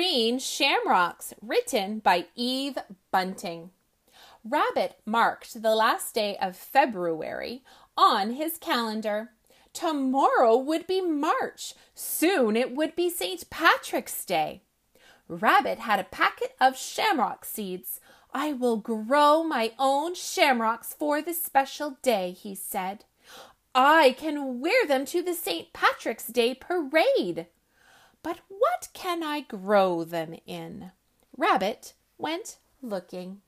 Green Shamrocks, written by Eve Bunting. Rabbit marked the last day of February on his calendar. Tomorrow would be March. Soon it would be St. Patrick's Day. Rabbit had a packet of shamrock seeds. I will grow my own shamrocks for this special day, he said. I can wear them to the St. Patrick's Day parade. But what can I grow them in? Rabbit went looking.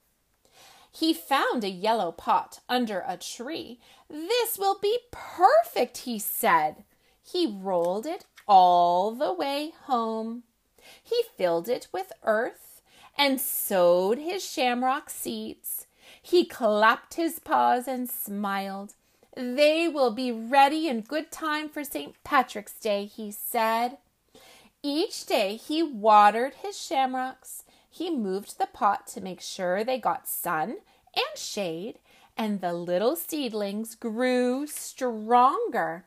He found a yellow pot under a tree. This will be perfect, he said. He rolled it all the way home. He filled it with earth and sowed his shamrock seeds. He clapped his paws and smiled. They will be ready in good time for St. Patrick's Day, he said. Each day he watered his shamrocks. He moved the pot to make sure they got sun and shade, and the little seedlings grew stronger.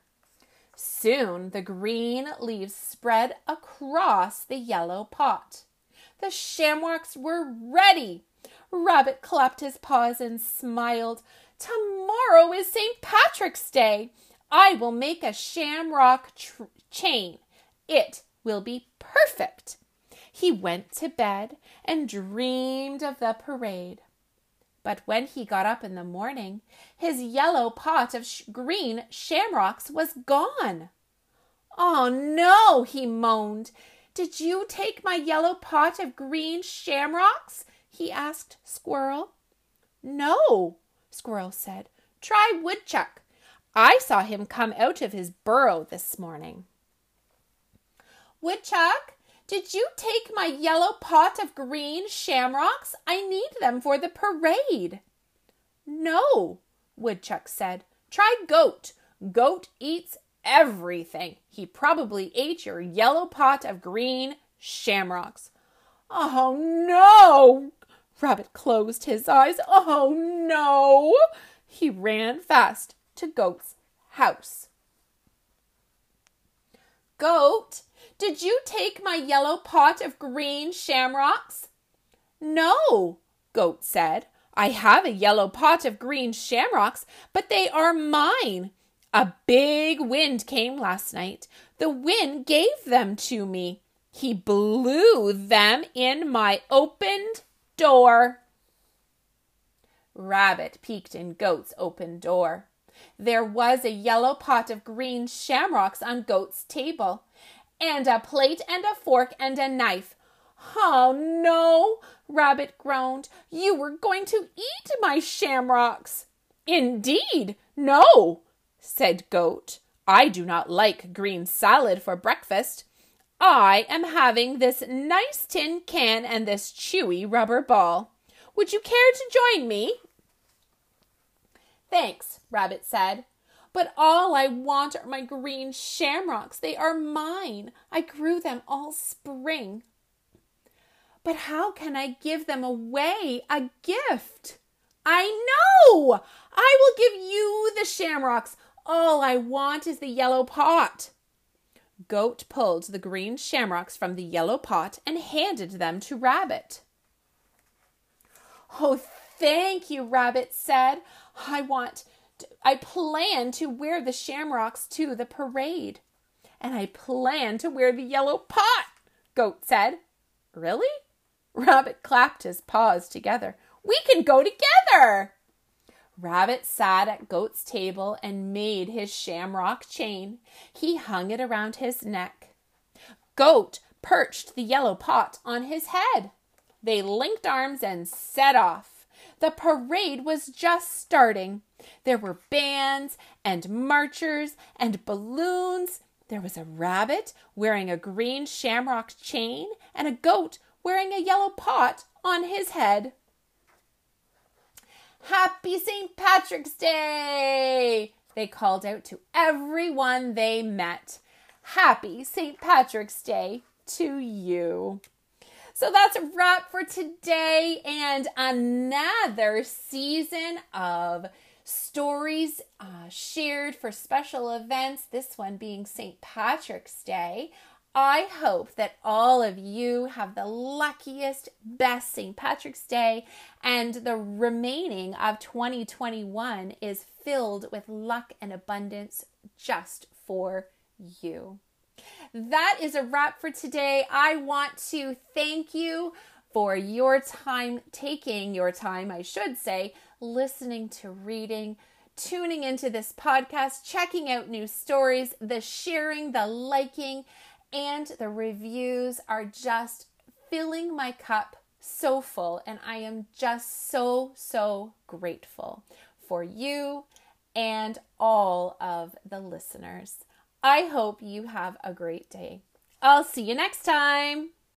Soon the green leaves spread across the yellow pot. The shamrocks were ready. Rabbit clapped his paws and smiled. Tomorrow is St. Patrick's Day. I will make a shamrock tr- chain. It will be perfect. He went to bed and dreamed of the parade. But when he got up in the morning, his yellow pot of sh- green shamrocks was gone. Oh no, he moaned. Did you take my yellow pot of green shamrocks? he asked Squirrel. No, Squirrel said. Try Woodchuck. I saw him come out of his burrow this morning. Woodchuck, did you take my yellow pot of green shamrocks? I need them for the parade. No, Woodchuck said. Try Goat. Goat eats everything. He probably ate your yellow pot of green shamrocks. Oh no! Rabbit closed his eyes. Oh no! He ran fast to Goat's house. Goat, did you take my yellow pot of green shamrocks? No, Goat said. I have a yellow pot of green shamrocks, but they are mine. A big wind came last night. The wind gave them to me. He blew them in my opened door. Rabbit peeked in Goat's open door. There was a yellow pot of green shamrocks on Goat's table and a plate and a fork and a knife. Oh no, Rabbit groaned. You were going to eat my shamrocks. Indeed, no, said Goat. I do not like green salad for breakfast. I am having this nice tin can and this chewy rubber ball. Would you care to join me? Thanks, Rabbit said. But all I want are my green shamrocks. They are mine. I grew them all spring. But how can I give them away a gift? I know! I will give you the shamrocks. All I want is the yellow pot. Goat pulled the green shamrocks from the yellow pot and handed them to Rabbit. Oh, thank you, Rabbit said. I want I plan to wear the shamrocks to the parade. And I plan to wear the yellow pot, Goat said. Really? Rabbit clapped his paws together. We can go together. Rabbit sat at Goat's table and made his shamrock chain. He hung it around his neck. Goat perched the yellow pot on his head. They linked arms and set off. The parade was just starting. There were bands and marchers and balloons there was a rabbit wearing a green shamrock chain and a goat wearing a yellow pot on his head. Happy St. Patrick's Day! They called out to everyone they met. Happy St. Patrick's Day to you. So that's a wrap for today and another season of stories uh, shared for special events, this one being St. Patrick's Day. I hope that all of you have the luckiest, best St. Patrick's Day, and the remaining of 2021 is filled with luck and abundance just for you. That is a wrap for today. I want to thank you for your time, taking your time, I should say, listening to reading, tuning into this podcast, checking out new stories, the sharing, the liking, and the reviews are just filling my cup so full. And I am just so, so grateful for you and all of the listeners. I hope you have a great day. I'll see you next time.